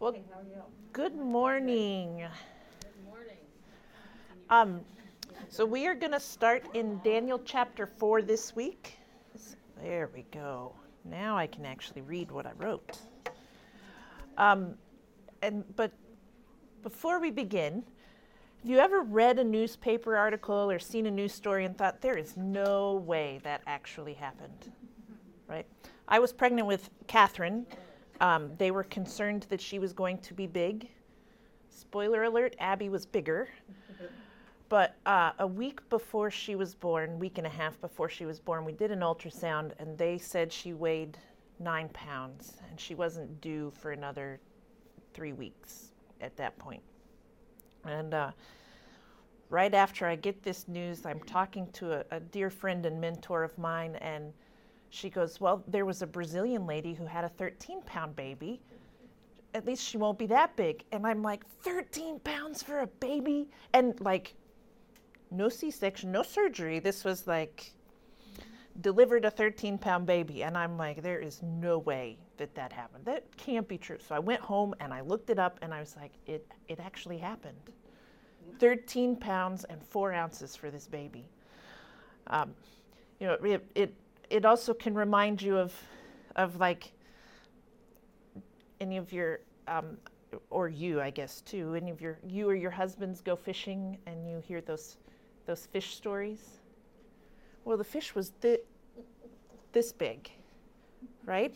Well, how are you? good morning. Good morning. Um, so we are going to start in Daniel chapter 4 this week. There we go. Now I can actually read what I wrote. Um, and but before we begin, have you ever read a newspaper article or seen a news story and thought there is no way that actually happened? Right? I was pregnant with Catherine. Um, they were concerned that she was going to be big. Spoiler alert: Abby was bigger. But uh, a week before she was born, week and a half before she was born, we did an ultrasound, and they said she weighed nine pounds, and she wasn't due for another three weeks at that point. And uh, right after I get this news, I'm talking to a, a dear friend and mentor of mine, and she goes, Well, there was a Brazilian lady who had a 13 pound baby. At least she won't be that big. And I'm like, 13 pounds for a baby? And like, no C section, no surgery. This was like, delivered a 13 pound baby. And I'm like, there is no way that that happened. That can't be true. So I went home and I looked it up and I was like, it, it actually happened. 13 pounds and four ounces for this baby. Um, you know, it, it, it also can remind you of, of like any of your, um, or you, I guess, too, any of your, you or your husbands go fishing and you hear those, those fish stories. Well, the fish was thi- this big, right?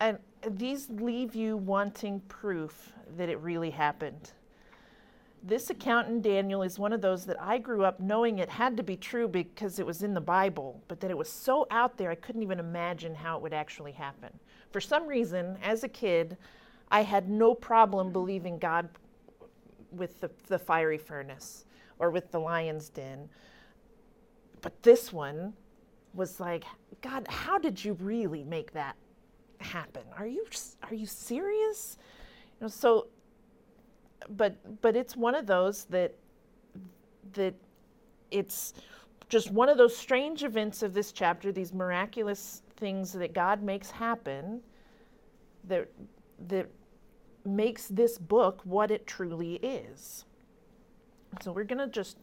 And these leave you wanting proof that it really happened. This account in Daniel is one of those that I grew up knowing it had to be true because it was in the Bible, but that it was so out there I couldn't even imagine how it would actually happen. For some reason, as a kid, I had no problem believing God with the, the fiery furnace or with the lion's den. But this one was like, God, how did you really make that happen? Are you are you serious? You know, so but but it's one of those that that it's just one of those strange events of this chapter, these miraculous things that God makes happen that that makes this book what it truly is. So we're going to just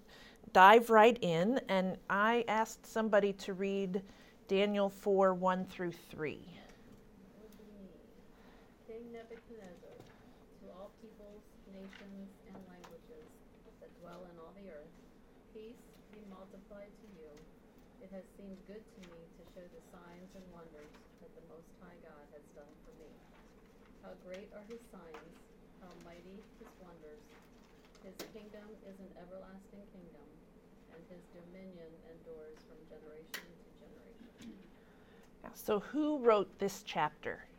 dive right in and I asked somebody to read Daniel 4 1 through 3. King Nebuchadnezzar, to all peoples, nations, and languages that dwell in all the earth, peace be multiplied to you. It has seemed good to me to show the signs and wonders that the Most High God has done for me. How great are his signs, how mighty his wonders. His kingdom is an everlasting kingdom, and his dominion endures from generation to generation. So, who wrote this chapter?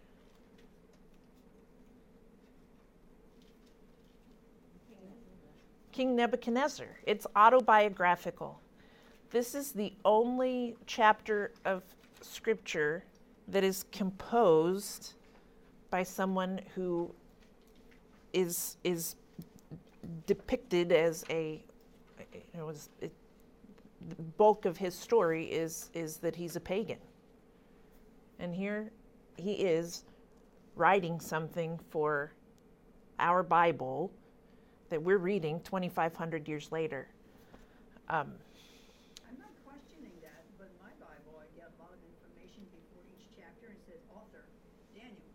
King Nebuchadnezzar. It's autobiographical. This is the only chapter of scripture that is composed by someone who is is depicted as a you know is, it, the bulk of his story is is that he's a pagan. And here he is writing something for our Bible that we're reading 2,500 years later. Um, I'm not questioning that, but in my Bible, I get a lot of information before each chapter and it says author, Daniel.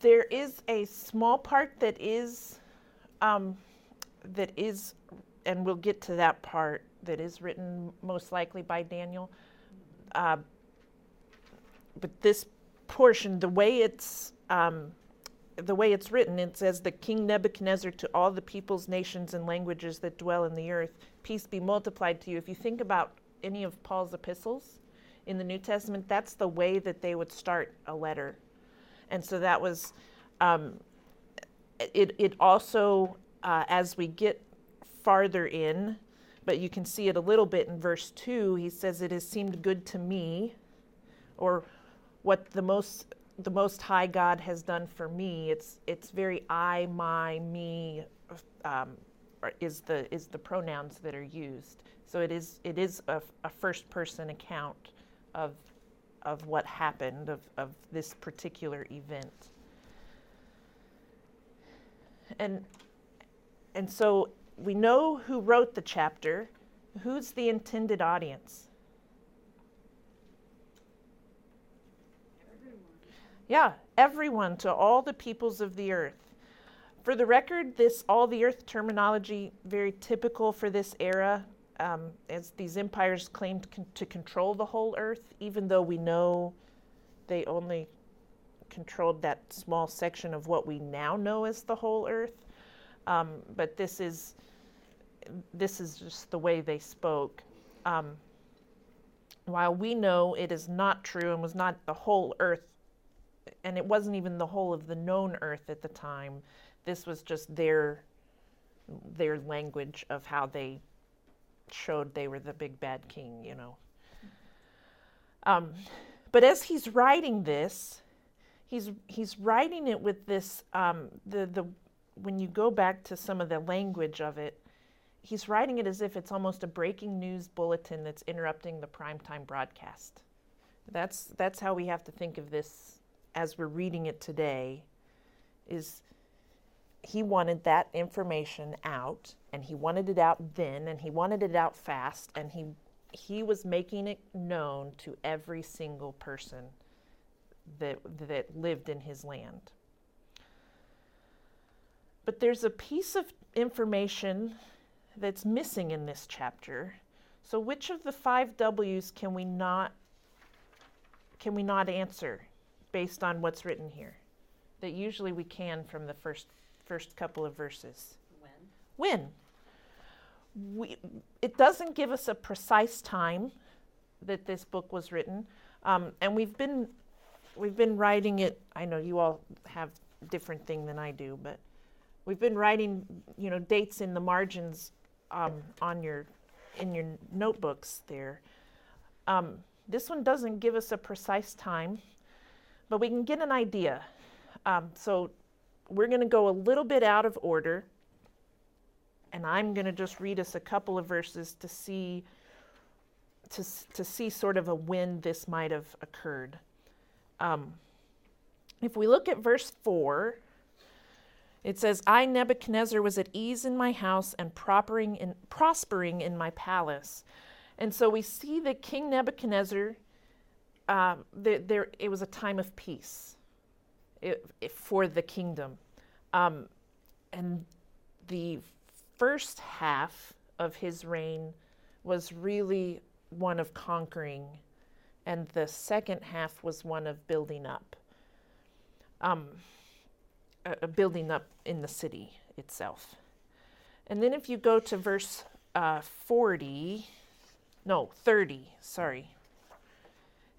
There is a small part that is, um, that is, and we'll get to that part, that is written most likely by Daniel. Uh, but this portion, the way it's um, the way it's written, it says, "The King Nebuchadnezzar to all the peoples, nations, and languages that dwell in the earth, peace be multiplied to you." If you think about any of Paul's epistles in the New Testament, that's the way that they would start a letter, and so that was. Um, it it also, uh, as we get farther in, but you can see it a little bit in verse two. He says, "It has seemed good to me," or what the most the most high god has done for me it's it's very i my me um, is the is the pronouns that are used so it is it is a, a first person account of of what happened, of, of this particular event. And, and so we know who wrote the chapter. Who's the intended audience? Everyone. Yeah, everyone, to all the peoples of the earth. For the record, this all the earth terminology, very typical for this era, um, as these empires claimed con- to control the whole earth, even though we know they only controlled that small section of what we now know as the whole earth. Um, but this is this is just the way they spoke. Um, while we know it is not true and was not the whole earth, and it wasn't even the whole of the known earth at the time, this was just their their language of how they showed they were the big bad king, you know. Um, but as he's writing this, he's he's writing it with this um, the the when you go back to some of the language of it, he's writing it as if it's almost a breaking news bulletin that's interrupting the primetime broadcast. That's that's how we have to think of this as we're reading it today. Is he wanted that information out and he wanted it out then and he wanted it out fast and he he was making it known to every single person that that lived in his land. But there's a piece of information that's missing in this chapter. So which of the 5 W's can we not can we not answer based on what's written here? That usually we can from the first first couple of verses. When? When? We, it doesn't give us a precise time that this book was written, um, and we've been we've been writing it. I know you all have different thing than I do, but we've been writing you know dates in the margins um, on your in your notebooks there. Um, this one doesn't give us a precise time, but we can get an idea. Um, so we're going to go a little bit out of order, and I'm going to just read us a couple of verses to see to, to see sort of a when this might have occurred. Um, if we look at verse 4, it says, I, Nebuchadnezzar, was at ease in my house and prospering in, prospering in my palace. And so we see that King Nebuchadnezzar, uh, there, there, it was a time of peace it, for the kingdom. Um, and the first half of his reign was really one of conquering, and the second half was one of building up. Um, uh, uh, building up in the city itself. And then if you go to verse uh, 40, no, 30, sorry.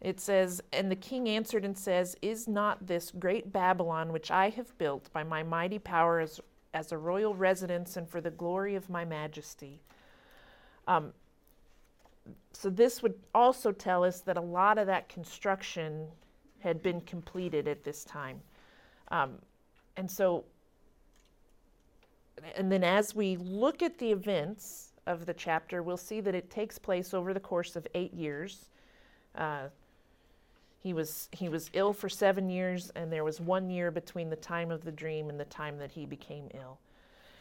It says, And the king answered and says, Is not this great Babylon which I have built by my mighty power as, as a royal residence and for the glory of my majesty? Um, so this would also tell us that a lot of that construction had been completed at this time. Um, and so, and then as we look at the events of the chapter, we'll see that it takes place over the course of eight years. Uh, he was he was ill for seven years, and there was one year between the time of the dream and the time that he became ill.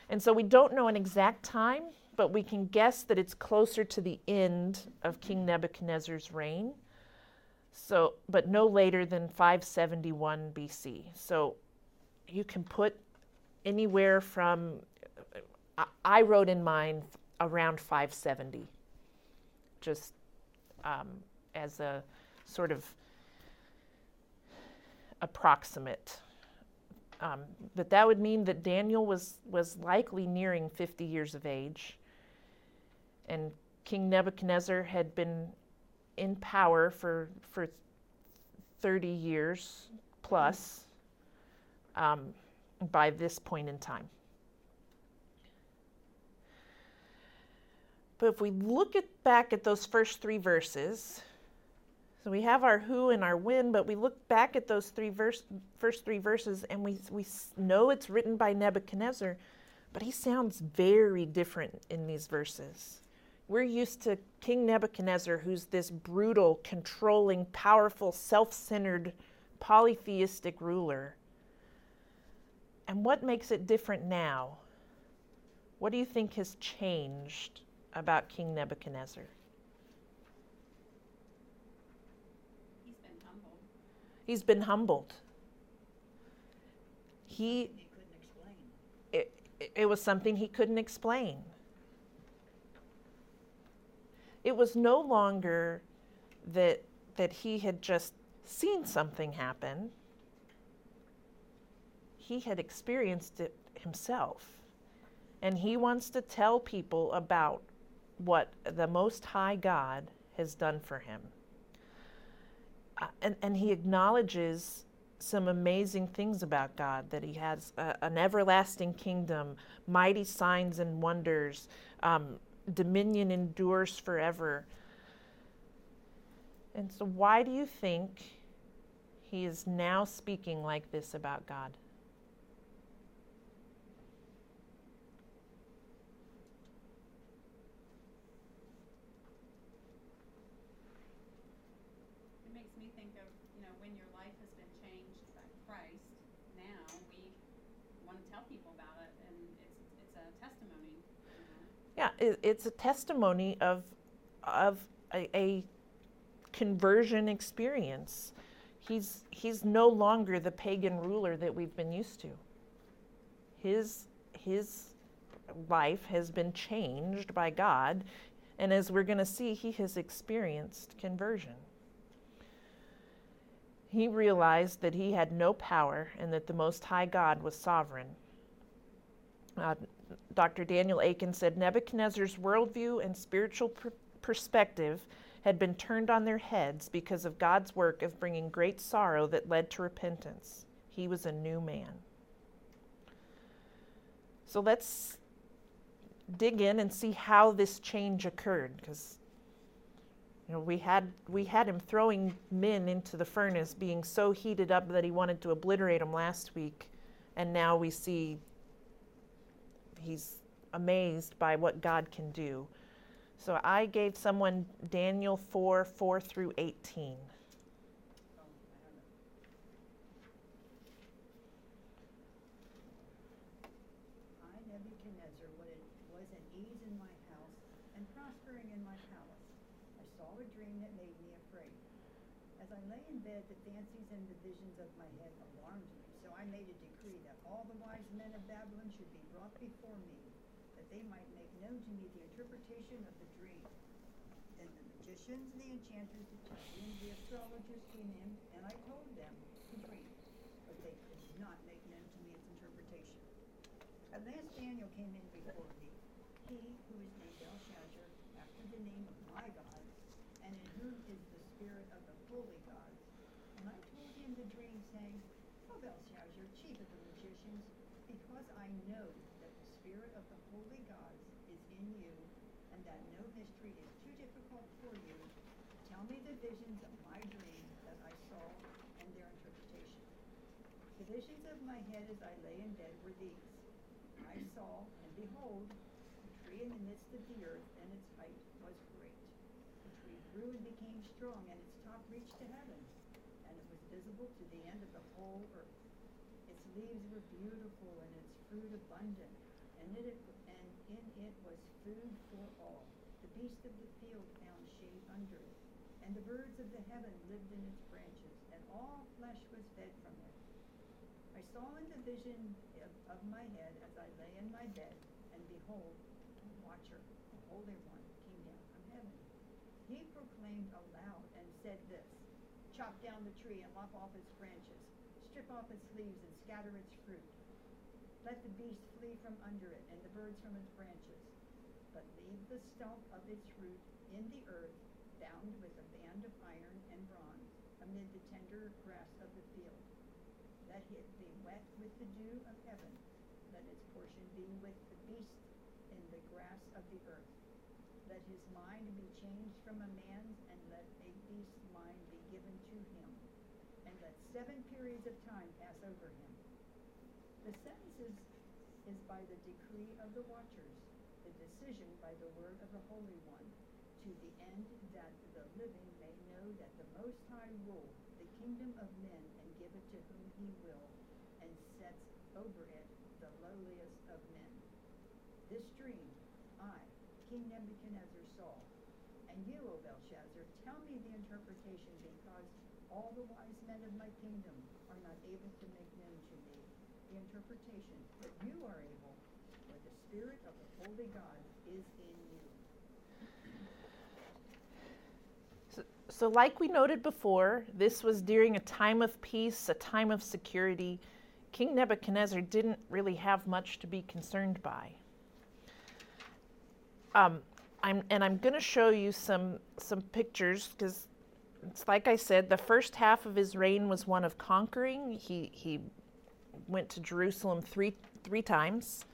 And so we don't know an exact time, but we can guess that it's closer to the end of King Nebuchadnezzar's reign. So, but no later than 571 BC. So you can put anywhere from, I, wrote in mine around 570, just um, as a sort of approximate. Um, but that would mean that Daniel was, was likely nearing 50 years of age. And King Nebuchadnezzar had been in power for, for 30 years plus um, by this point in time. But if we look at, back at those first three verses, so we have our who and our when, but we look back at those three verse, first three verses and we, we know it's written by Nebuchadnezzar, but he sounds very different in these verses. we're used to King Nebuchadnezzar, who's this brutal, controlling, powerful, self centered, polytheistic ruler. And what makes it different now? What do you think has changed about King Nebuchadnezzar? He's been humbled. He's been humbled. He, He couldn't explain. it, it was something he couldn't explain. It was no longer that, that he had just seen something happen, he had experienced it himself. And he wants to tell people about what the Most High God has done for him. And, and he acknowledges some amazing things about God that he has an everlasting kingdom, mighty signs and wonders, um, dominion endures forever. And so, why do you think he is now speaking like this about God? It makes me think of, you know, when your life has been changed by Christ, now we want to tell people about it, and it's it's a testimony. You know? Yeah, it, it's a testimony of of a, a conversion experience. He's he's no longer the pagan ruler that we've been used to. His his life has been changed by God, and as we're going to see, he has experienced conversion. He realized that he had no power and that the Most High God was sovereign. Uh, Dr. Daniel Akin said Nebuchadnezzar's worldview and spiritual per- perspective had been turned on their heads because of God's work of bringing great sorrow that led to repentance. He was a new man. So let's dig in and see how this change occurred because you know we had we had him throwing men into the furnace being so heated up that he wanted to obliterate them last week and now we see he's amazed by what God can do. So I gave someone Daniel 4 4 through 18. Oh, I don't know. I, Nebuchadnezzar, what it was at ease in my house and prospering in my palace. I saw a dream that made me afraid. As I lay in bed, the fancies and the visions of my head alarmed me. So I made a decree that all the wise men of Babylon should be brought before me, that they might make known to me the interpretation of the dream. Then the magicians, the enchanters, the chaldeans, the astrologers came in, and I told them the dream, but they could not make known to me its interpretation. At last Daniel came in before me, he who is named Belteshazzar, after the name of my God, and in whom is the spirit of the holy gods. And I told him the dream, saying, O Belteshazzar, chief of the magicians, because I know that the spirit of the holy gods is in you, and that no mystery is too difficult for you, tell me the visions of my dream that I saw and their interpretation. The visions of my as I lay in bed were these. I saw, and behold, a tree in the midst of the earth, and its height was great. The tree grew and became strong, and its top reached to heaven, and it was visible to the end of the whole earth. Its leaves were beautiful, and its fruit abundant, and it, and in it was food for all. The beasts of the field found shade under it, and the birds of the heaven lived in its branches, and all flesh was fed from Saw in the vision of, of my head as I lay in my bed, and behold, a watcher, the Holy One, came down from heaven. He proclaimed aloud and said this Chop down the tree and lop off its branches, strip off its leaves and scatter its fruit. Let the beast flee from under it, and the birds from its branches. But leave the stump of its root in the earth, bound with a band of iron and bronze, amid the tender grass of the field. Let it be wet with the dew of heaven. Let its portion be with the beast in the grass of the earth. Let his mind be changed from a man's, and let a beast's mind be given to him. And let seven periods of time pass over him. The sentence is, is by the decree of the watchers. The decision by the word of the Holy One, to the end that the living may know that the Most High rule the kingdom of men and give it to whom he will, and sets over it the lowliest of men. This dream I, King Nebuchadnezzar, saw. And you, O Belteshazzar, tell me the interpretation, because all the wise men of my kingdom are not able to make known to me the interpretation, but you are able, for the Spirit of the Holy God is in you. So, so, like we noted before, this was during a time of peace, a time of security. King Nebuchadnezzar didn't really have much to be concerned by. Um, I'm, and I'm going to show you some some pictures because it's like I said, the first half of his reign was one of conquering. He he went to Jerusalem three three times,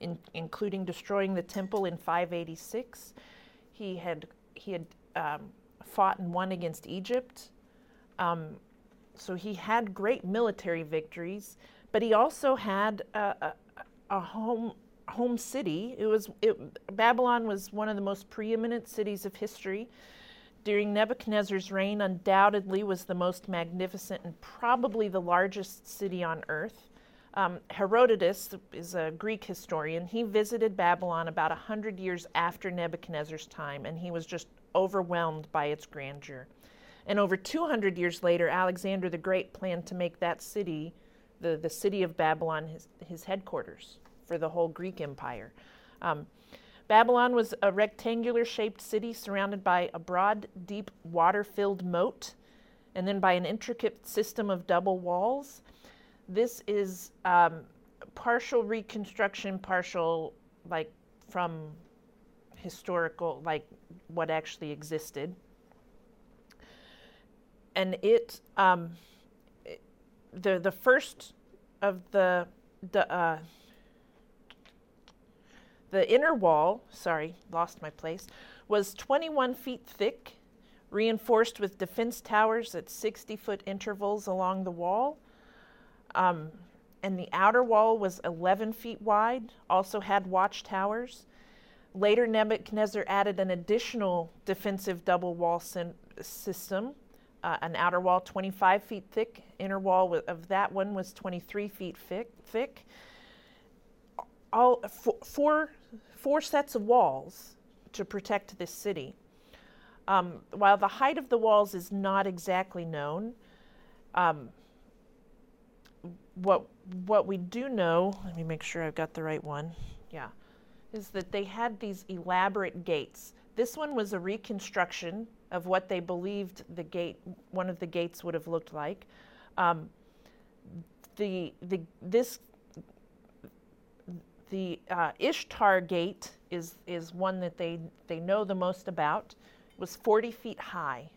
in, including destroying the temple in 586. He had he had um, fought and won against Egypt. Um, so he had great military victories, but he also had a, a, a home home city. It was it, Babylon was one of the most preeminent cities of history. During Nebuchadnezzar's reign, undoubtedly was the most magnificent and probably the largest city on earth. Um, Herodotus is a Greek historian. He visited Babylon about 100 years after Nebuchadnezzar's time, and he was just overwhelmed by its grandeur. And over 200 years later, Alexander the Great planned to make that city, the, the city of Babylon, his, his headquarters for the whole Greek Empire. Um, Babylon was a rectangular shaped city surrounded by a broad, deep, water filled moat, and then by an intricate system of double walls. This is um, partial reconstruction, partial, like, from historical, like, what actually existed. And it, um, it the, the first of the, the uh, the inner wall, sorry, lost my place, was 21 feet thick, reinforced with defense towers at 60 foot intervals along the wall. Um, and the outer wall was 11 feet wide, also had watchtowers. Later, Nebuchadnezzar added an additional defensive double wall sin- system, uh, an outer wall 25 feet thick, inner wall of that one was 23 feet thick. thick. All four four sets of walls to protect this city. Um, while the height of the walls is not exactly known, um, what what we do know, let me make sure I've got the right one. Yeah, is that they had these elaborate gates. This one was a reconstruction of what they believed the gate, one of the gates would have looked like. Um, the the this the uh, Ishtar Gate is, is one that they, they know the most about, it was 40 feet high.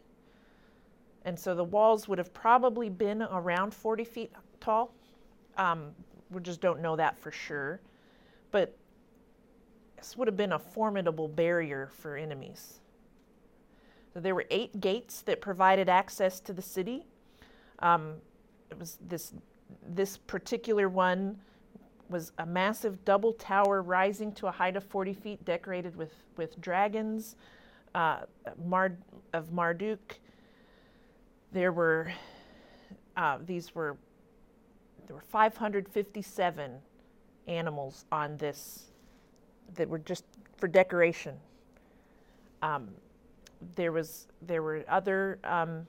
And so the walls would have probably been around 40 feet tall. Um, we just don't know that for sure. But this would have been a formidable barrier for enemies. So there were eight gates that provided access to the city. Um, it was this this particular one was a massive double tower rising to a height of 40 feet, decorated with, with dragons uh, of Marduk. There were, uh, these were, there were 557 animals on this that were just for decoration. Um, there was, there were other, um,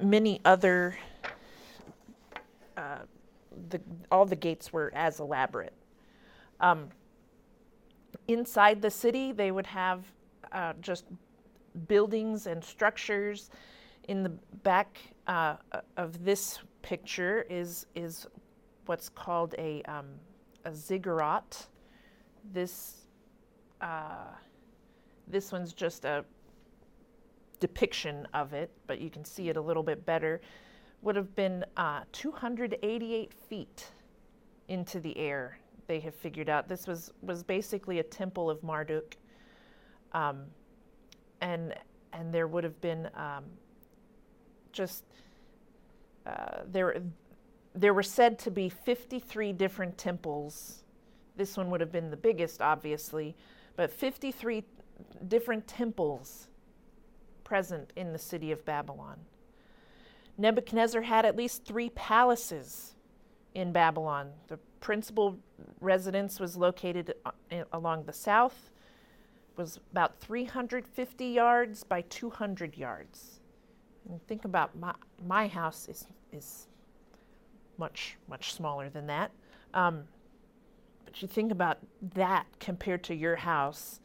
many other uh, the, all the gates were as elaborate. Um, inside the city, they would have uh, just buildings and structures. In the back uh, of this picture is is what's called a um, a ziggurat. This uh, this one's just a depiction of it, but you can see it a little bit better would have been uh, 288 feet into the air. They have figured out this was was basically a temple of Marduk, um, and and there would have been um, just uh, there there were said to be 53 different temples This one would have been the biggest, obviously, but 53 different temples present in the city of Babylon. Nebuchadnezzar had at least three palaces in Babylon. The principal residence was located uh, along the south, was about 350 yards by 200 yards. And think about my, my house is, is much, much smaller than that. Um, but you think about that compared to your house,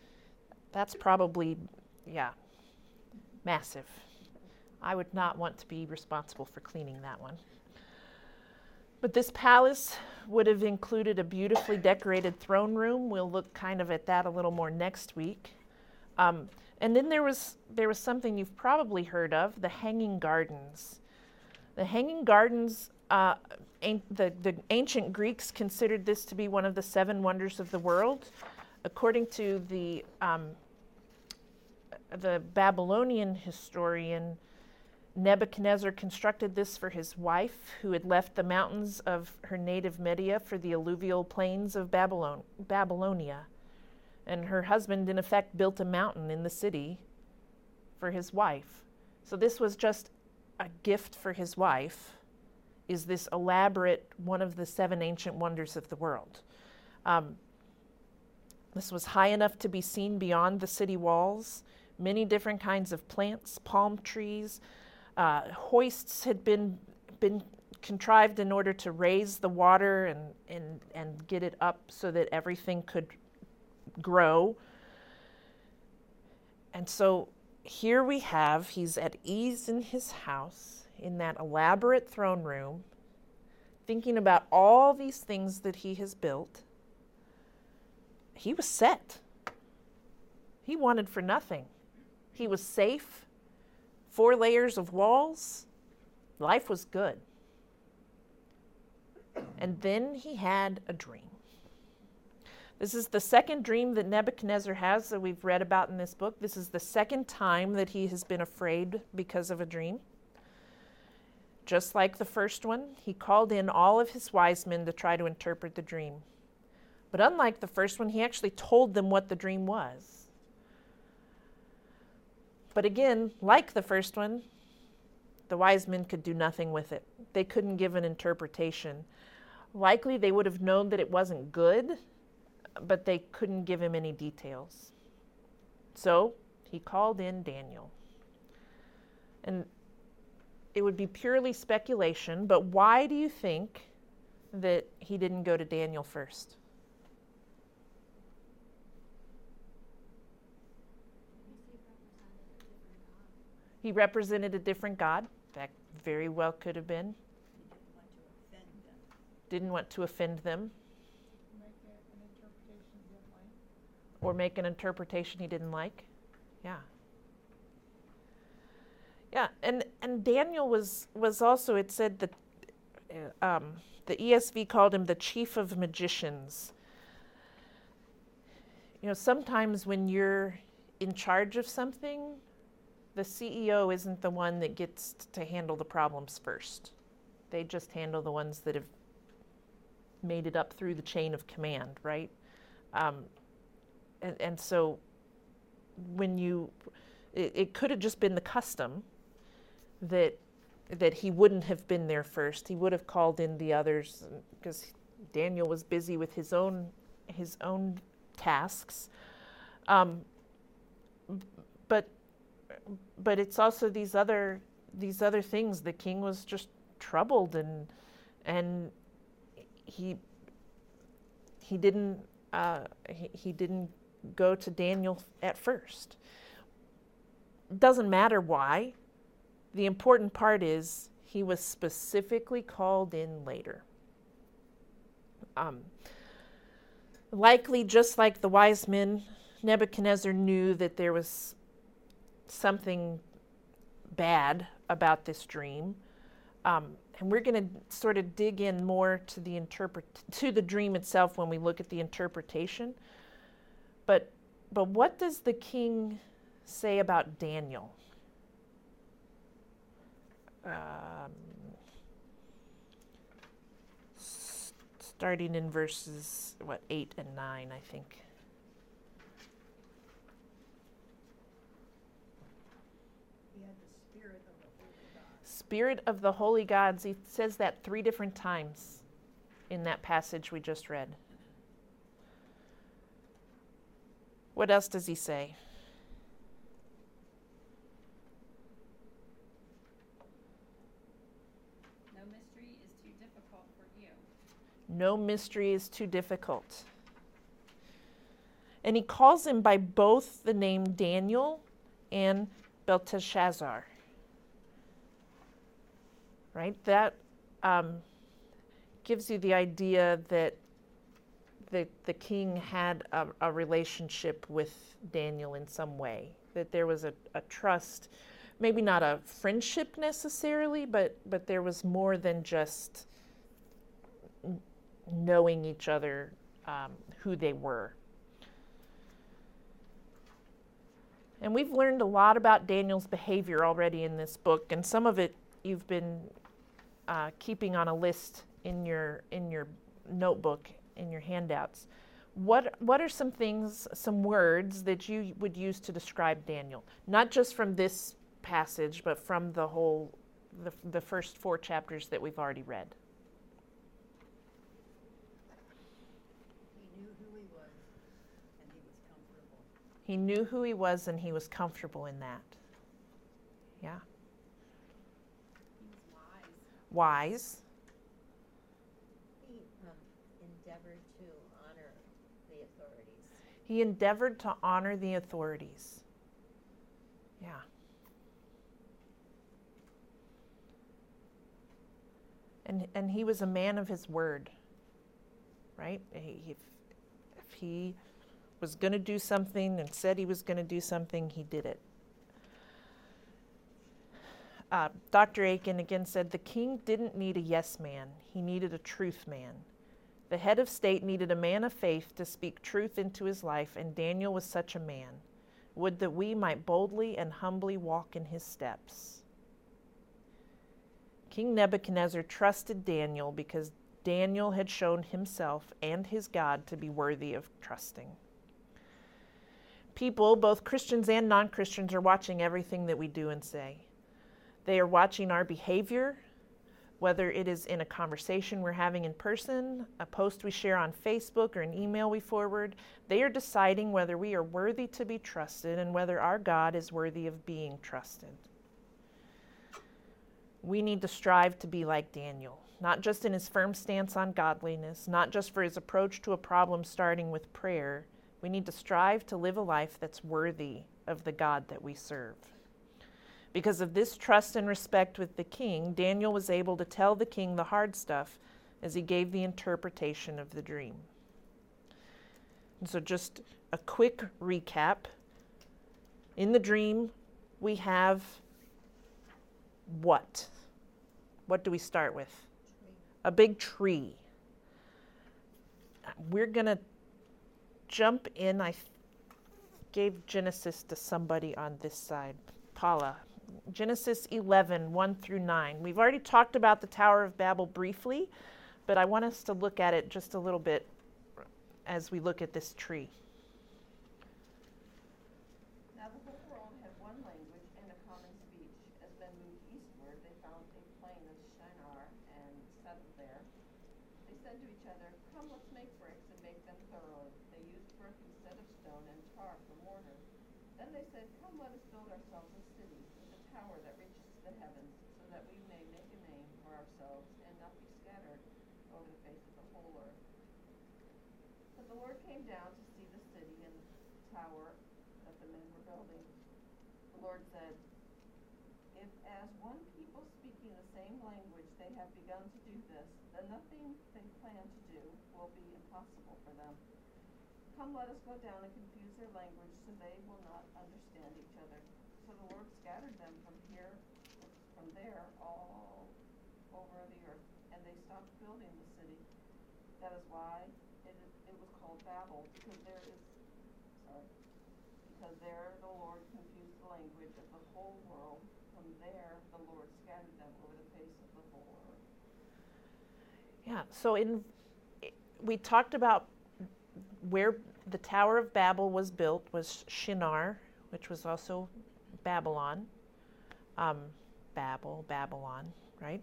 that's probably, yeah, massive. I would not want to be responsible for cleaning that one. But this palace would have included a beautifully decorated throne room. We'll look kind of at that a little more next week. Um, and then there was there was something you've probably heard of: the Hanging Gardens. The Hanging Gardens. Uh, the, the ancient Greeks considered this to be one of the seven wonders of the world. According to the um, the Babylonian historian Nebuchadnezzar constructed this for his wife, who had left the mountains of her native Media for the alluvial plains of Babylon, Babylonia. And her husband, in effect, built a mountain in the city for his wife. So this was just a gift for his wife, is this elaborate one of the seven ancient wonders of the world. Um, this was high enough to be seen beyond the city walls. Many different kinds of plants, palm trees, uh, hoists had been been contrived in order to raise the water and, and, and get it up so that everything could grow. And so here we have, he's at ease in his house, in that elaborate throne room, thinking about all these things that he has built. He was set. He wanted for nothing. He was safe four layers of walls, life was good. And then he had a dream. This is the second dream that Nebuchadnezzar has that we've read about in this book. This is the second time that he has been afraid because of a dream. Just like the first one, he called in all of his wise men to try to interpret the dream. But unlike the first one, he actually told them what the dream was. But again, like the first one, the wise men could do nothing with it. They couldn't give an interpretation. Likely they would have known that it wasn't good, but they couldn't give him any details. So he called in Daniel. And it would be purely speculation, but why do you think that he didn't go to Daniel first? He represented a different God. That very well could have been. Didn't want to offend them. Or make an interpretation he didn't like. Yeah. Yeah, and, and Daniel was, was also, it said that uh, um, the ESV called him the chief of magicians. You know, sometimes when you're in charge of something, the CEO isn't the one that gets to handle the problems first. They just handle the ones that have made it up through the chain of command, right? Um, and, and so when you, it, it could have just been the custom that that he wouldn't have been there first. He would have called in the others because Daniel was busy with his own his own tasks. Um, but it's also these other these other things. The king was just troubled and and he he didn't uh, he, he didn't go to Daniel at first. Doesn't matter why. The important part is he was specifically called in later. Um, likely, just like the wise men, Nebuchadnezzar knew that there was something bad about this dream. Um, and we're going to sort of dig in more to the interpret to the dream itself when we look at the interpretation. But but what does the king say about Daniel? Um, starting in verses, what, 8 and 9, I think. He had the spirit of the holy God. Spirit of the holy gods, he says that three different times in that passage we just read. What else does he say? No mystery is too difficult for you. No mystery is too difficult. And he calls him by both the name Daniel and Belteshazzar. Right? That um, gives you the idea that the, the king had a, a relationship with Daniel in some way, that there was a, a trust, maybe not a friendship necessarily, but, but there was more than just knowing each other, um, who they were. And we've learned a lot about Daniel's behavior already in this book, and some of it you've been uh, keeping on a list in your in your notebook in your handouts. What what are some things, some words that you would use to describe Daniel? Not just from this passage, but from the whole the, the first four chapters that we've already read. He knew who he was, and he was comfortable. He knew who he was and he was comfortable in that. Yeah. He wise. He um, endeavored to honor the authorities. He endeavored to honor the authorities. Yeah. And, and he was a man of his word, right? He, if, if he was going to do something and said he was going to do something, he did it. Uh, Dr. Akin again said the king didn't need a yes man, he needed a truth man. The head of state needed a man of faith to speak truth into his life, and Daniel was such a man. Would that we might boldly and humbly walk in his steps. King Nebuchadnezzar trusted Daniel because Daniel had shown himself and his God to be worthy of trusting. People, both Christians and non Christians, are watching everything that we do and say. They are watching our behavior, whether it is in a conversation we're having in person, a post we share on Facebook, or an email we forward. They are deciding whether we are worthy to be trusted and whether our God is worthy of being trusted. We need to strive to be like Daniel, not just in his firm stance on godliness, not just for his approach to a problem starting with prayer. We need to strive to live a life that's worthy of the God that we serve. Because of this trust and respect with the king, Daniel was able to tell the king the hard stuff as he gave the interpretation of the dream. And so, just a quick recap. In the dream, we have what? What do we start with? A big tree. We're going to jump in. I gave Genesis to somebody on this side. Paula, Genesis 11, 1 through 9. We've already talked about the Tower of Babel briefly, but I want us to look at it just a little bit as we look at this tree. Now the whole world had one language and a common speech. As men moved eastward, they found a plain of Shinar and settled there. They said to each other, Come, let's make bricks and make them thoroughly. They used brick instead of stone and tar for mortar. Then they said, Come, let us build ourselves a city with a tower that reaches to the heavens, so that we may make a name for ourselves and not be scattered over the face of the whole earth. But the Lord came down to see the city and the tower that the men were building. The Lord said, If as one people speaking the same language they have begun to do this, then nothing they plan to do will be impossible for them. Come, let us go down and confuse their language so they will not understand each other. So the Lord scattered them from here, from there, all over the earth, and they stopped building the city. That is why it, is, it was called Babel, because there is, sorry, because there the Lord confused the language of the whole world. From there the Lord scattered them over the face of the whole earth. Yeah, so in we talked about where the Tower of Babel was built was Shinar, which was also Babylon. Um, Babel, Babylon, right?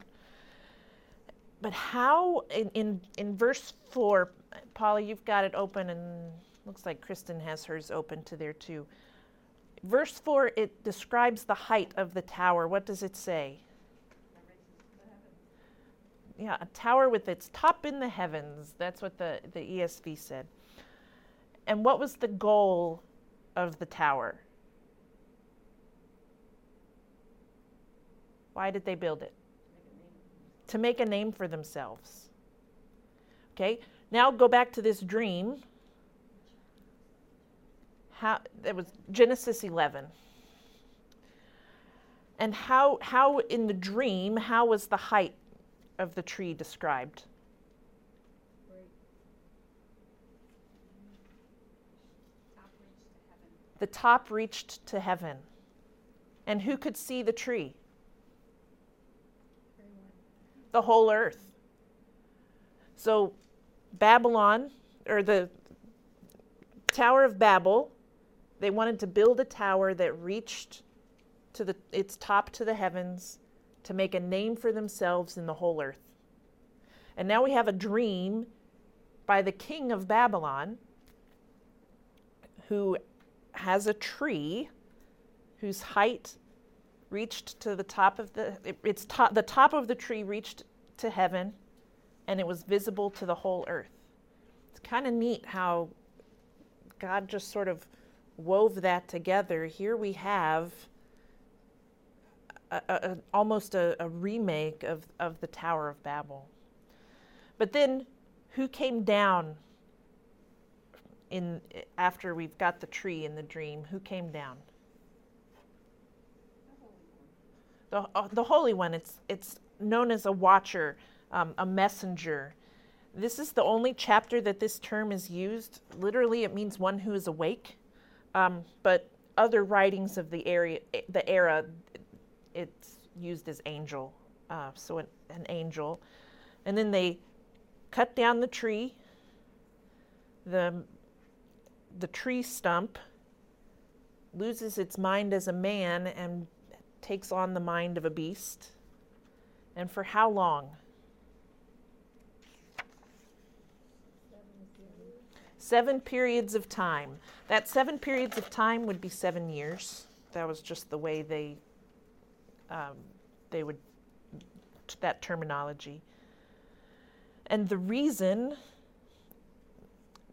But how in, in in verse four, Polly, you've got it open, and looks like Kristen has hers open to there too. Verse four, it describes the height of the tower. What does it say? Yeah, a tower with its top in the heavens. That's what the, the ESV said. And what was the goal of the tower? Why did they build it? To make a name for themselves. Okay, now go back to this dream. How that was Genesis 11. And how how in the dream how was the height of the tree described? The top reached to heaven. And who could see the tree? The whole earth. So, Babylon, or the Tower of Babel, they wanted to build a tower that reached to the, its top to the heavens to make a name for themselves in the whole earth. And now we have a dream by the king of Babylon who has a tree whose height reached to the top of the it, its top the top of the tree reached to heaven and it was visible to the whole earth. It's kind of neat how God just sort of wove that together. Here we have a, a, almost a, a remake of, of the Tower of Babel. But then, who came down in after we've got the tree in the dream? Who came down? The, uh, the Holy One. It's it's known as a watcher, um, a messenger. This is the only chapter that this term is used. Literally, it means one who is awake. Um, but other writings of the area, the era, it's used as angel, uh, so an, an angel. And then they cut down the tree. The the tree stump loses its mind as a man and takes on the mind of a beast. And for how long? Seven periods of time. That seven periods of time would be seven years. That was just the way they um, they would that terminology. And the reason,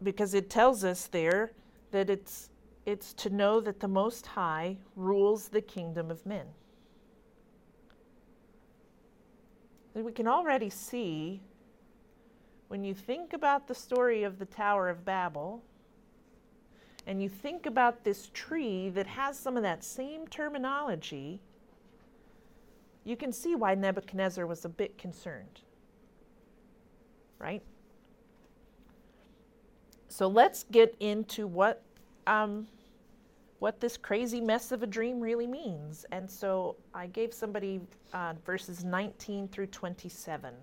because it tells us there that it's it's to know that the Most High rules the kingdom of men. And we can already see when you think about the story of the Tower of Babel, and you think about this tree that has some of that same terminology, you can see why Nebuchadnezzar was a bit concerned. Right? So let's get into what um, what this crazy mess of a dream really means. And so I gave somebody uh, verses 19 through 27.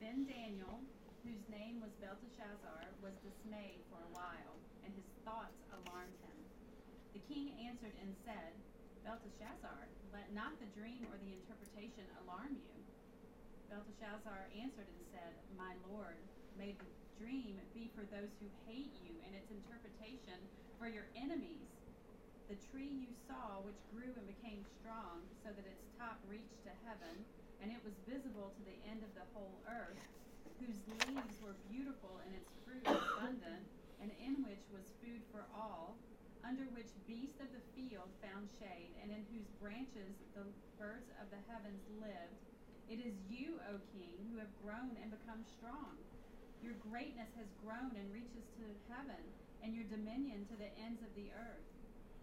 Then Daniel, whose name was Belteshazzar, was dismayed for a while, and his thoughts alarmed him. The king answered and said, Belteshazzar, let not the dream or the interpretation alarm you. Belteshazzar answered and said, My lord, may the dream be for those who hate you, and its interpretation for your enemies. The tree you saw, which grew and became strong, so that its top reached to heaven, and it was visible to the end of the whole earth, whose leaves were beautiful and its fruit abundant, and in which was food for all, under which beasts of the field found shade, and in whose branches the birds of the heavens lived. It is you, O king, who have grown and become strong. Your greatness has grown and reaches to heaven, and your dominion to the ends of the earth.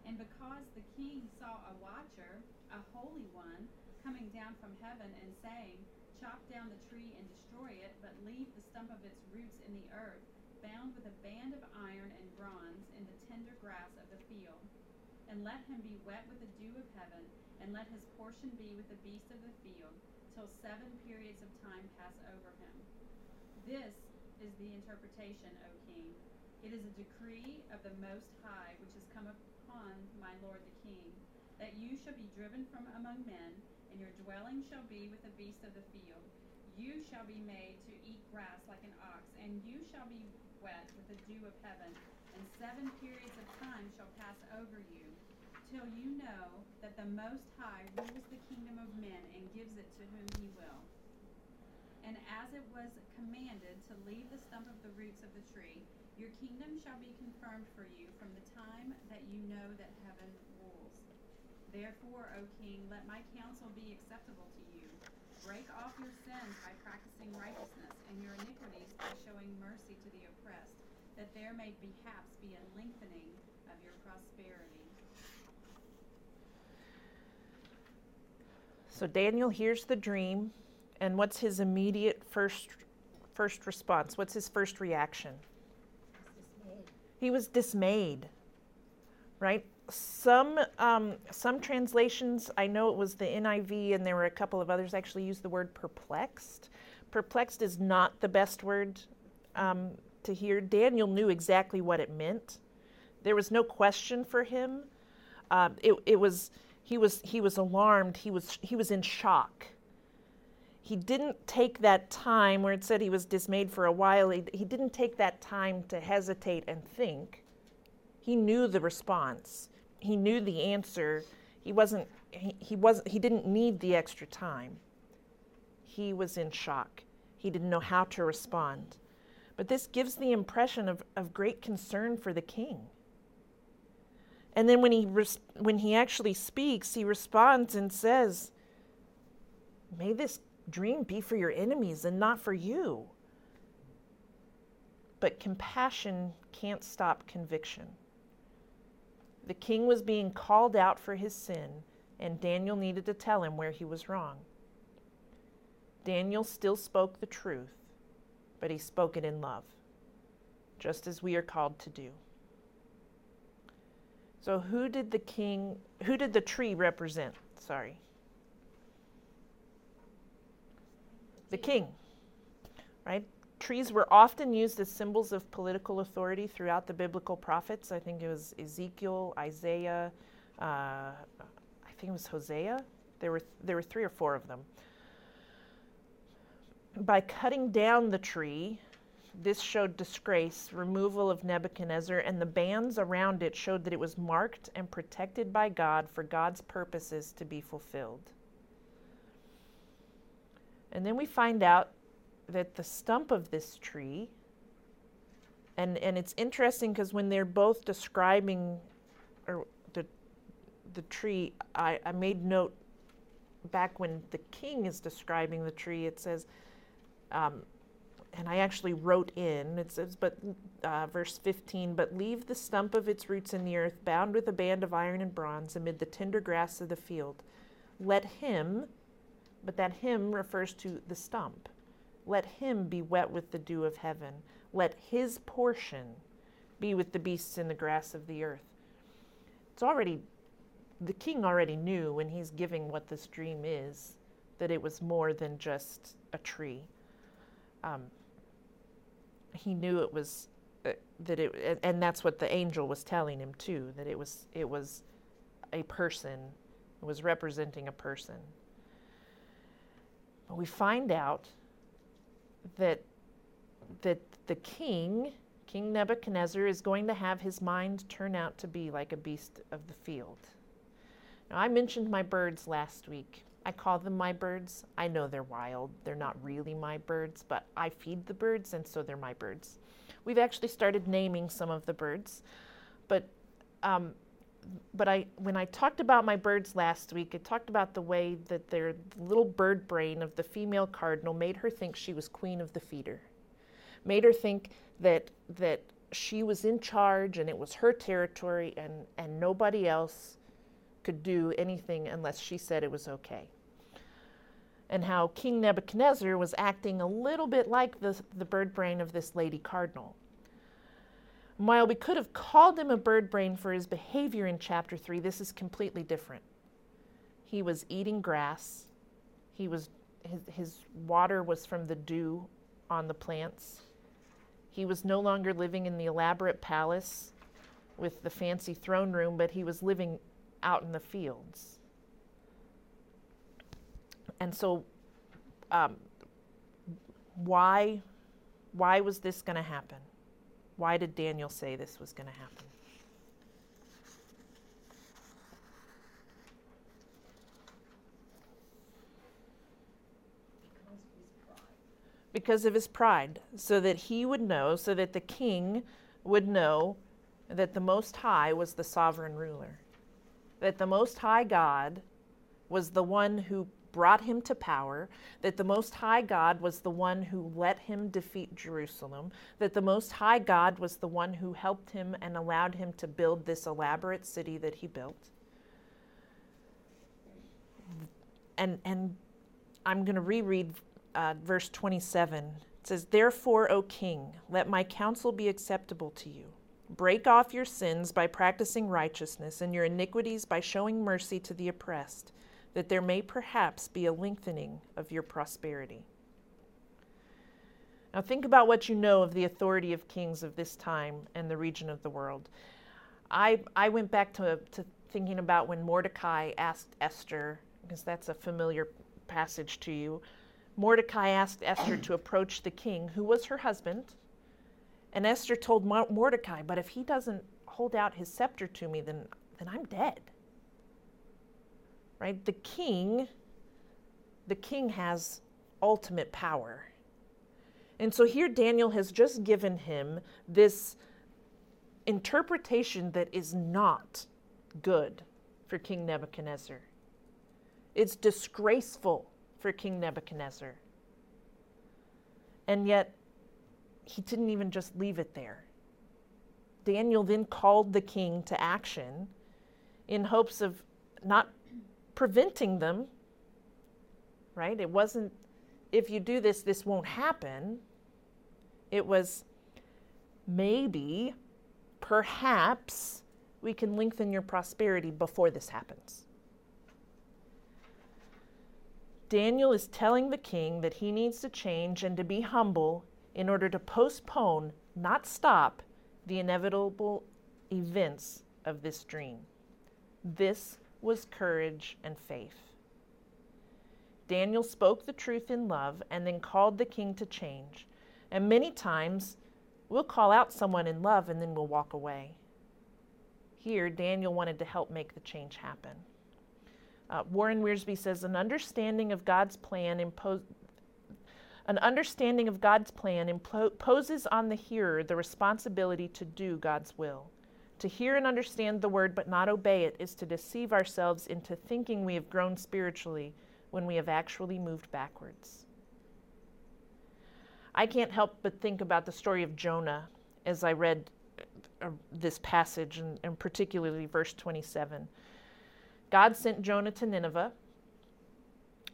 And because the king saw a watcher, a holy one, coming down from heaven and saying, Chop down the tree and destroy it, but leave the stump of its roots in the earth, bound with a band of iron and bronze in the tender grass of the field. And let him be wet with the dew of heaven, and let his portion be with the beasts of the field, till seven periods of time pass over him. This is the interpretation, O king. It is a decree of the Most High which has come upon my lord the king, that you shall be driven from among men, and your dwelling shall be with the beasts of the field. You shall be made to eat grass like an ox, and you shall be wet with the dew of heaven, and seven periods of time shall pass over you, till you know that the Most High rules the kingdom of men and gives it to whom he will. And as it was commanded to leave the stump of the roots of the tree, your kingdom shall be confirmed for you from the time that you know that heaven rules. Therefore, O king, let my counsel be acceptable to you. Break off your sins by practicing righteousness, and your iniquities by showing mercy to the oppressed, that there may perhaps be a lengthening of your prosperity. So Daniel hears the dream, and what's his immediate first first response? What's his first reaction? Dismayed. He was dismayed, right? Some um, some translations, I know it was the NIV, and there were a couple of others actually used the word perplexed. Perplexed is not the best word um, to hear. Daniel knew exactly what it meant. There was no question for him. Um, it, it was he was he was alarmed. He was he was in shock. He didn't take that time where it said he was dismayed for a while. He, he didn't take that time to hesitate and think. He knew the response. He knew the answer. He wasn't he, he wasn't he didn't need the extra time. He was in shock. He didn't know how to respond. But this gives the impression of, of great concern for the king. And then when he res- when he actually speaks, he responds and says, "May this dream be for your enemies and not for you." But compassion can't stop conviction. The king was being called out for his sin, and Daniel needed to tell him where he was wrong. Daniel still spoke the truth, but he spoke it in love, just as we are called to do. So who did the king who did the tree represent? Sorry. The king. Right? Trees were often used as symbols of political authority throughout the biblical prophets. I think it was Ezekiel, Isaiah, uh, I think it was Hosea. There were there were three or four of them. By cutting down the tree, this showed disgrace, removal of Nebuchadnezzar, and the bands around it showed that it was marked and protected by God for God's purposes to be fulfilled. And then we find out that the stump of this tree, and, and it's interesting because when they're both describing or the, the tree, I, I made note back when the king is describing the tree, it says, um, and I actually wrote in, it says, but uh, verse 15, but leave the stump of its roots in the earth, bound with a band of iron and bronze amid the tender grass of the field. Let him, but that him refers to the stump, let him be wet with the dew of heaven. Let his portion be with the beasts in the grass of the earth. It's already, the king already knew when he's giving what this dream is that it was more than just a tree. Um, he knew it was uh, that it and, that's what the angel was telling him too that it was it was a person it was representing a person we find out that that the king king nebuchadnezzar is going to have his mind turn out to be like a beast of the field now i mentioned my birds last week I call them my birds. I know they're wild. They're not really my birds, but I feed the birds, and so they're my birds. We've actually started naming some of the birds, but um, but I when I talked about my birds last week, I talked about the way that their little bird brain of the female cardinal made her think she was queen of the feeder, made her think that that she was in charge and it was her territory and and nobody else could do anything unless she said it was okay and how King Nebuchadnezzar was acting a little bit like the, the bird brain of this lady cardinal. While we could have called him a bird brain for his behavior in chapter 3, this is completely different. He was eating grass, he was, his, his water was from the dew on the plants. He was no longer living in the elaborate palace with the fancy throne room, but he was living out in the fields. And so, um, why, why was this going to happen? Why did Daniel say this was going to happen? because of his pride, so that he would know, so that the king would know that the Most High was the sovereign ruler, that the Most High God was the one who brought him to power, that the Most High God was the one who let him defeat Jerusalem, that the Most High God was the one who helped him and allowed him to build this elaborate city that he built. And, and I'm going to reread uh, verse 27. It says, Therefore, O king, let my counsel be acceptable to you. Break off your sins by practicing righteousness, and your iniquities by showing mercy to the oppressed, that there may perhaps be a lengthening of your prosperity. Now, think about what you know of the authority of kings of this time and the region of the world. I, I went back to, to thinking about when Mordecai asked Esther, because that's a familiar passage to you, Mordecai asked Esther to approach the king, who was her husband. And Esther told Mordecai, But if he doesn't hold out his scepter to me, then, then I'm dead. Right? The king, the king has ultimate power. And so here Daniel has just given him this interpretation that is not good for King Nebuchadnezzar. It's disgraceful for King Nebuchadnezzar. And yet, he didn't even just leave it there. Daniel then called the king to action in hopes of not preventing them, right? It wasn't, if you do this, this won't happen. It was maybe, perhaps, we can lengthen your prosperity before this happens. Daniel is telling the king that he needs to change and to be humble in order to postpone, not stop, the inevitable events of this dream. This was courage and faith. Daniel spoke the truth in love and then called the king to change. And many times, we'll call out someone in love and then we'll walk away. Here, Daniel wanted to help make the change happen. Uh, Warren Wiersbe says an understanding of God's plan an understanding of God's plan imposes on the hearer the responsibility to do God's will. To hear and understand the word but not obey it is to deceive ourselves into thinking we have grown spiritually when we have actually moved backwards. I can't help but think about the story of Jonah as I read uh, this passage, and, and particularly verse 27. God sent Jonah to Nineveh.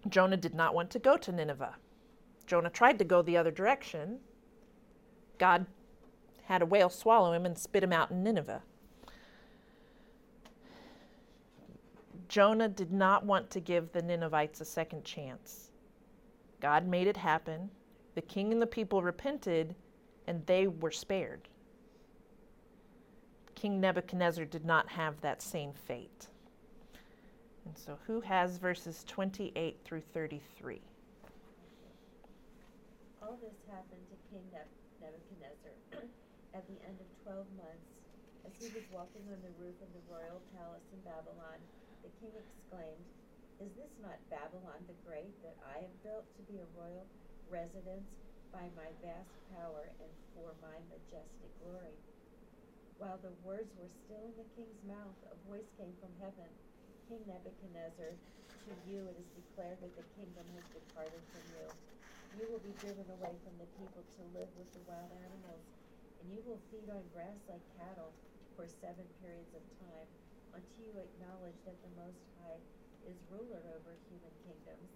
Jonah did not want to go to Nineveh. Jonah tried to go the other direction. God had a whale swallow him and spit him out in Nineveh. Jonah did not want to give the Ninevites a second chance. God made it happen. The king and the people repented, and they were spared. King Nebuchadnezzar did not have that same fate. And so, who has verses 28 through 33? All this happened to King Nebuchadnezzar at the end of 12 months. As he was walking on the roof of the royal palace in Babylon, the king exclaimed, Is this not Babylon the Great that I have built to be a royal residence by my vast power and for my majestic glory? While the words were still in the king's mouth, a voice came from heaven. King Nebuchadnezzar, to you it is declared that the kingdom has departed from you. You will be driven away from the people to live with the wild animals, and you will feed on grass like cattle for seven periods of time, until you acknowledge that the Most High is ruler over human kingdoms,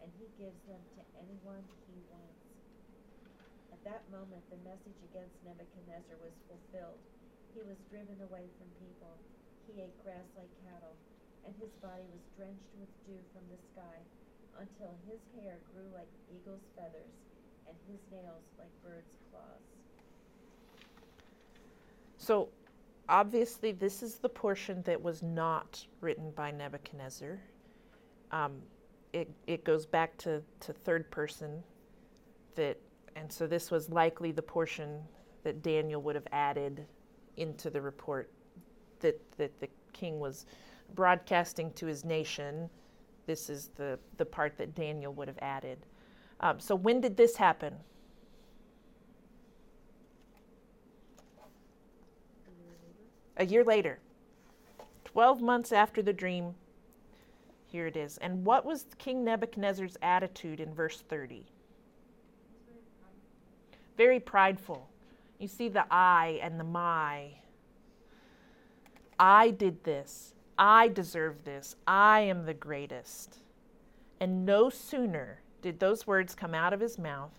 and he gives them to anyone he wants. At that moment, the message against Nebuchadnezzar was fulfilled. He was driven away from people. He ate grass like cattle and his body was drenched with dew from the sky, until his hair grew like eagle's feathers, and his nails like birds' claws. So, obviously, this is the portion that was not written by Nebuchadnezzar. Um, it, it goes back to, to third person that and so this was likely the portion that Daniel would have added into the report that, that the king was broadcasting to his nation. This is the, the part that Daniel would have added. Um, so, when did this happen? A year later. 12 months after the dream, here it is. And what was King Nebuchadnezzar's attitude in verse 30? Very prideful. You see the I and the my. I did this. I deserve this. I am the greatest. And no sooner did those words come out of his mouth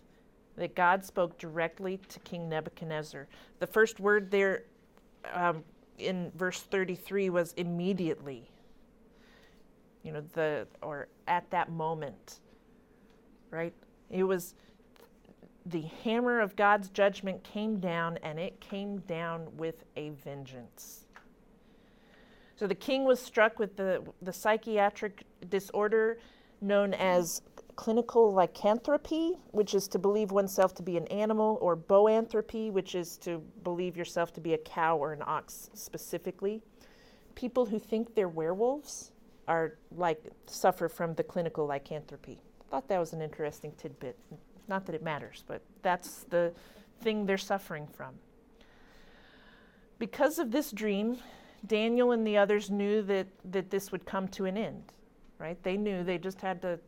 that God spoke directly to King Nebuchadnezzar. The first word there um, in verse 33 was immediately. You know, the, or at that moment, right? It was the hammer of God's judgment came down and it came down with a vengeance. So the king was struck with the, the psychiatric disorder known as clinical lycanthropy, which is to believe oneself to be an animal, or boanthropy, which is to believe yourself to be a cow or an ox specifically. People who think they're werewolves are like suffer from the clinical lycanthropy. Thought that was an interesting tidbit. Not that it matters, but that's the thing they're suffering from. Because of this dream, Daniel and the others knew that, that this would come to an end, right? They knew they just had to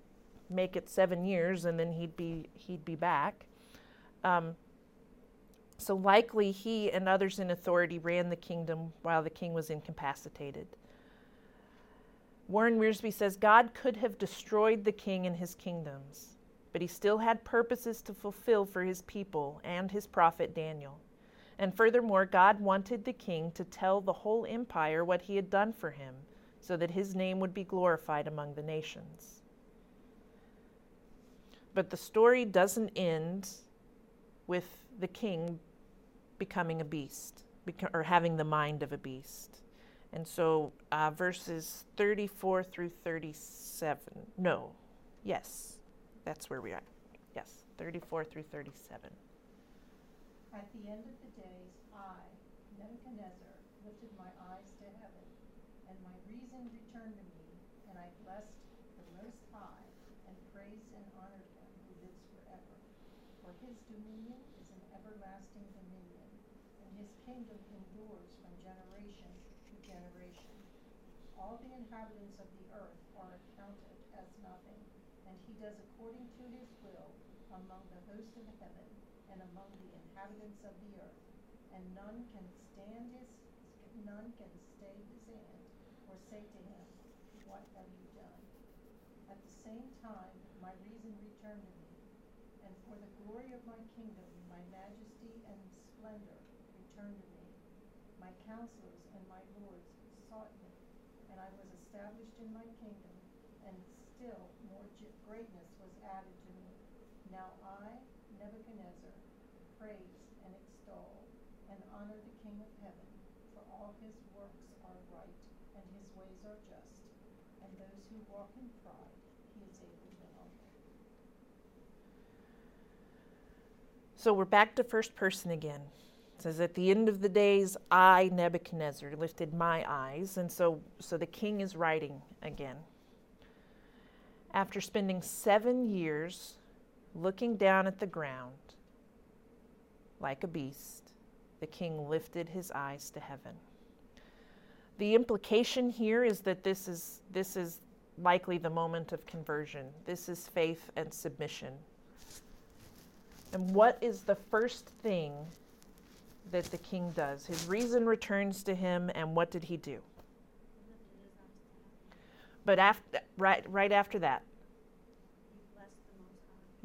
make it seven years and then he'd be, he'd be back. Um, so likely he and others in authority ran the kingdom while the king was incapacitated. Warren Wiersbe says God could have destroyed the king and his kingdoms but he still had purposes to fulfill for his people and his prophet Daniel. And furthermore, God wanted the king to tell the whole empire what he had done for him, so that his name would be glorified among the nations. But the story doesn't end with the king becoming a beast or having the mind of a beast. And so, uh, verses 34 through 37. No, yes. That's where we are. Yes, 34 through 37. At the end of the days, I, Nebuchadnezzar, lifted my eyes to heaven, and my reason returned to me, and I blessed the Most High, and praised and honored him who lives forever. For his dominion is an everlasting dominion, and his kingdom endures from generation to generation. All the inhabitants of the earth are accounted as nothing and he does according to his will among the host of heaven and among the inhabitants of the earth. And none can stand his, none can stay his hand or say to him, What have you done? At the same time, my reason returned to me, and for the glory of my kingdom, my majesty and splendor returned to me. My and my lords sought me, and I was established in my kingdom, and still more greatness was added to me. Now I, Nebuchadnezzar, praise and extol and honor the King of heaven, for all his works are right and his ways are just, and those who walk in pride he is able to humble. So we're back to first person again. Says at the end of the days I Nebuchadnezzar lifted my eyes and so so the king is writing again after spending seven years looking down at the ground like a beast, the king lifted his eyes to heaven. The implication here is that this is, this is likely the moment of conversion. This is faith and submission. And what is the first thing that the king does? His reason returns to him, and what did he do? But after, right, right after that,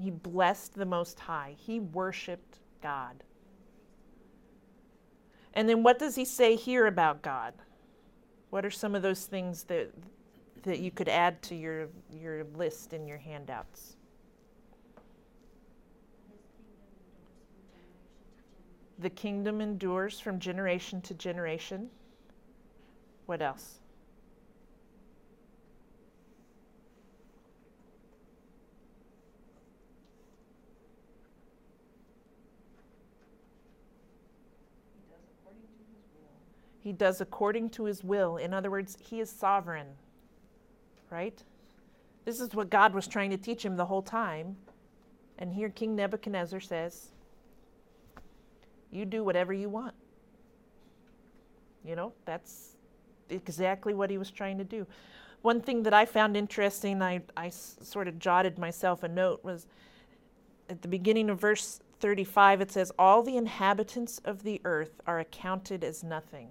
he blessed the Most High. He worshiped God. And then what does he say here about God? What are some of those things that that you could add to your your list in your handouts? The kingdom endures from generation to generation. What else? He does according to his will. In other words, he is sovereign. Right? This is what God was trying to teach him the whole time. And here King Nebuchadnezzar says, You do whatever you want. You know, that's exactly what he was trying to do. One thing that I found interesting, I, I sort of jotted myself a note, was at the beginning of verse 35, it says, All the inhabitants of the earth are accounted as nothing.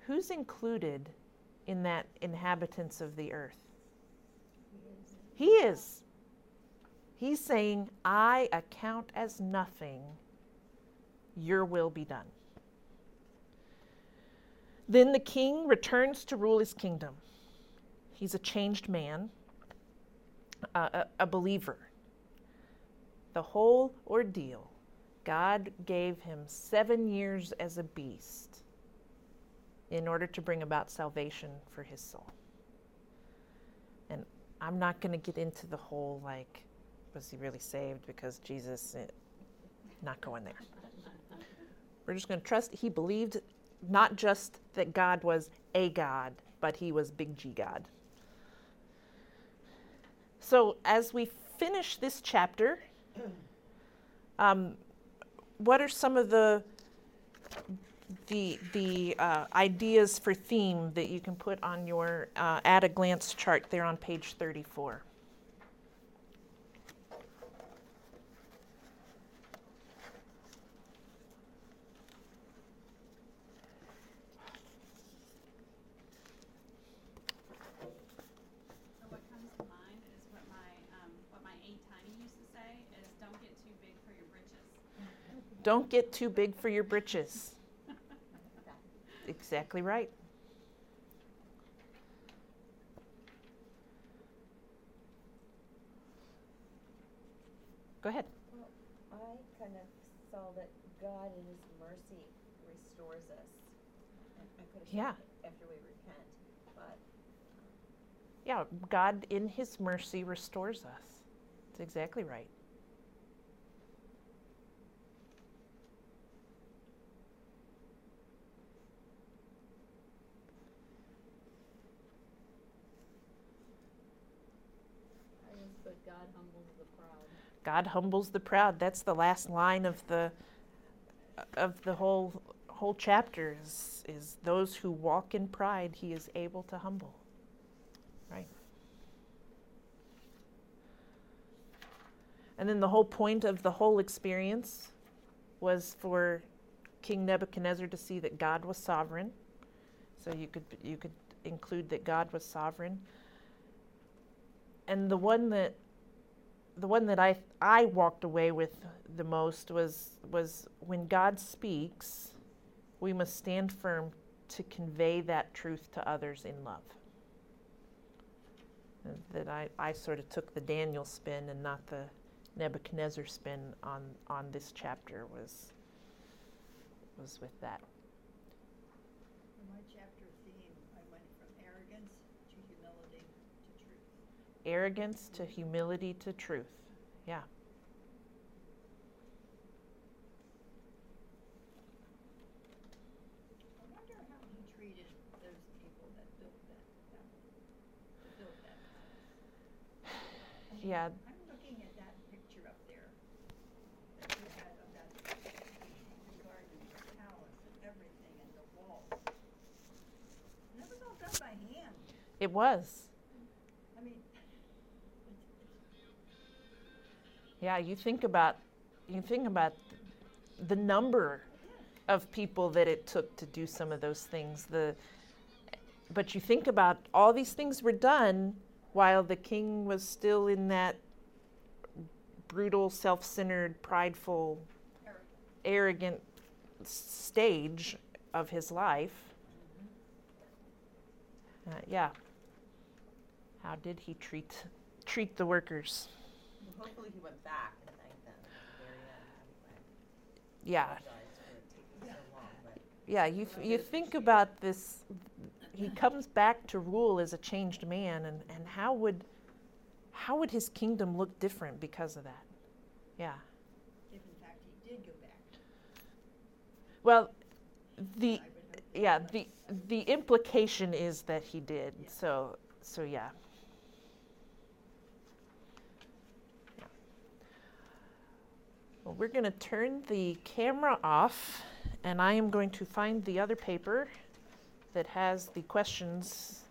Who's included in that inhabitants of the earth? He is. He's saying, I account as nothing. Your will be done. Then the king returns to rule his kingdom. He's a changed man, a, a, believer. The whole ordeal, God gave him seven years as a beast in order to bring about salvation for his soul. And I'm not going to get into the whole like, was he really saved because Jesus, eh, not going there. We're just going to trust he believed not just that God was a God, but he was big G God. So as we finish this chapter, um, what are some of the the the uh, ideas for theme that you can put on your uh, at a glance chart there on page 34? So what comes to mind is what my, um, what my Aunt Tiny used to say is, don't get too big for your britches. Don't get too big for your britches. Exactly right. Go ahead. Well, I kind of saw that God in His mercy restores us. I could have Yeah. after we repent, but um, Yeah, God in His mercy restores us. That's exactly right. I just put God humbles the proud. God humbles the proud. That's the last line of the of the whole whole chapter is, is those who walk in pride he is able to humble. Right. And then the whole point of the whole experience was for King Nebuchadnezzar to see that God was sovereign. So you could you could include that God was sovereign. And the one that the one that I I walked away with the most was was when God speaks, we must stand firm to convey that truth to others in love. Uh, That I, I sort of took the Daniel spin and not the Nebuchadnezzar spin on, on this chapter was was with that. For my chapter theme, I went from arrogance to humility to truth. Arrogance to humility to truth. Yeah. Yeah. I'm looking at that picture up there that you had of that regarding the palace and everything and the walls. And that was all done by hand. It was. Yeah, you think about you think about the number of people that it took to do some of those things. The but you think about all these things were done while the king was still in that brutal, self-centered, prideful, arrogant. stage of his life. Uh, yeah. How did he treat treat the workers? Hopefully he went back and thanked them at the very end Yeah. apologize for it taking so long, but Yeah, you, f- you think about this, he comes back to rule as a changed man, and, and how would, how would his kingdom look different because of that? Yeah. If in fact he did go back. Well, the, I would hope that yeah, he the, the implication is that he did, Yeah. so, so yeah. Yeah. Well, we're gonna turn the camera off, and I am going to find the other paper that has the questions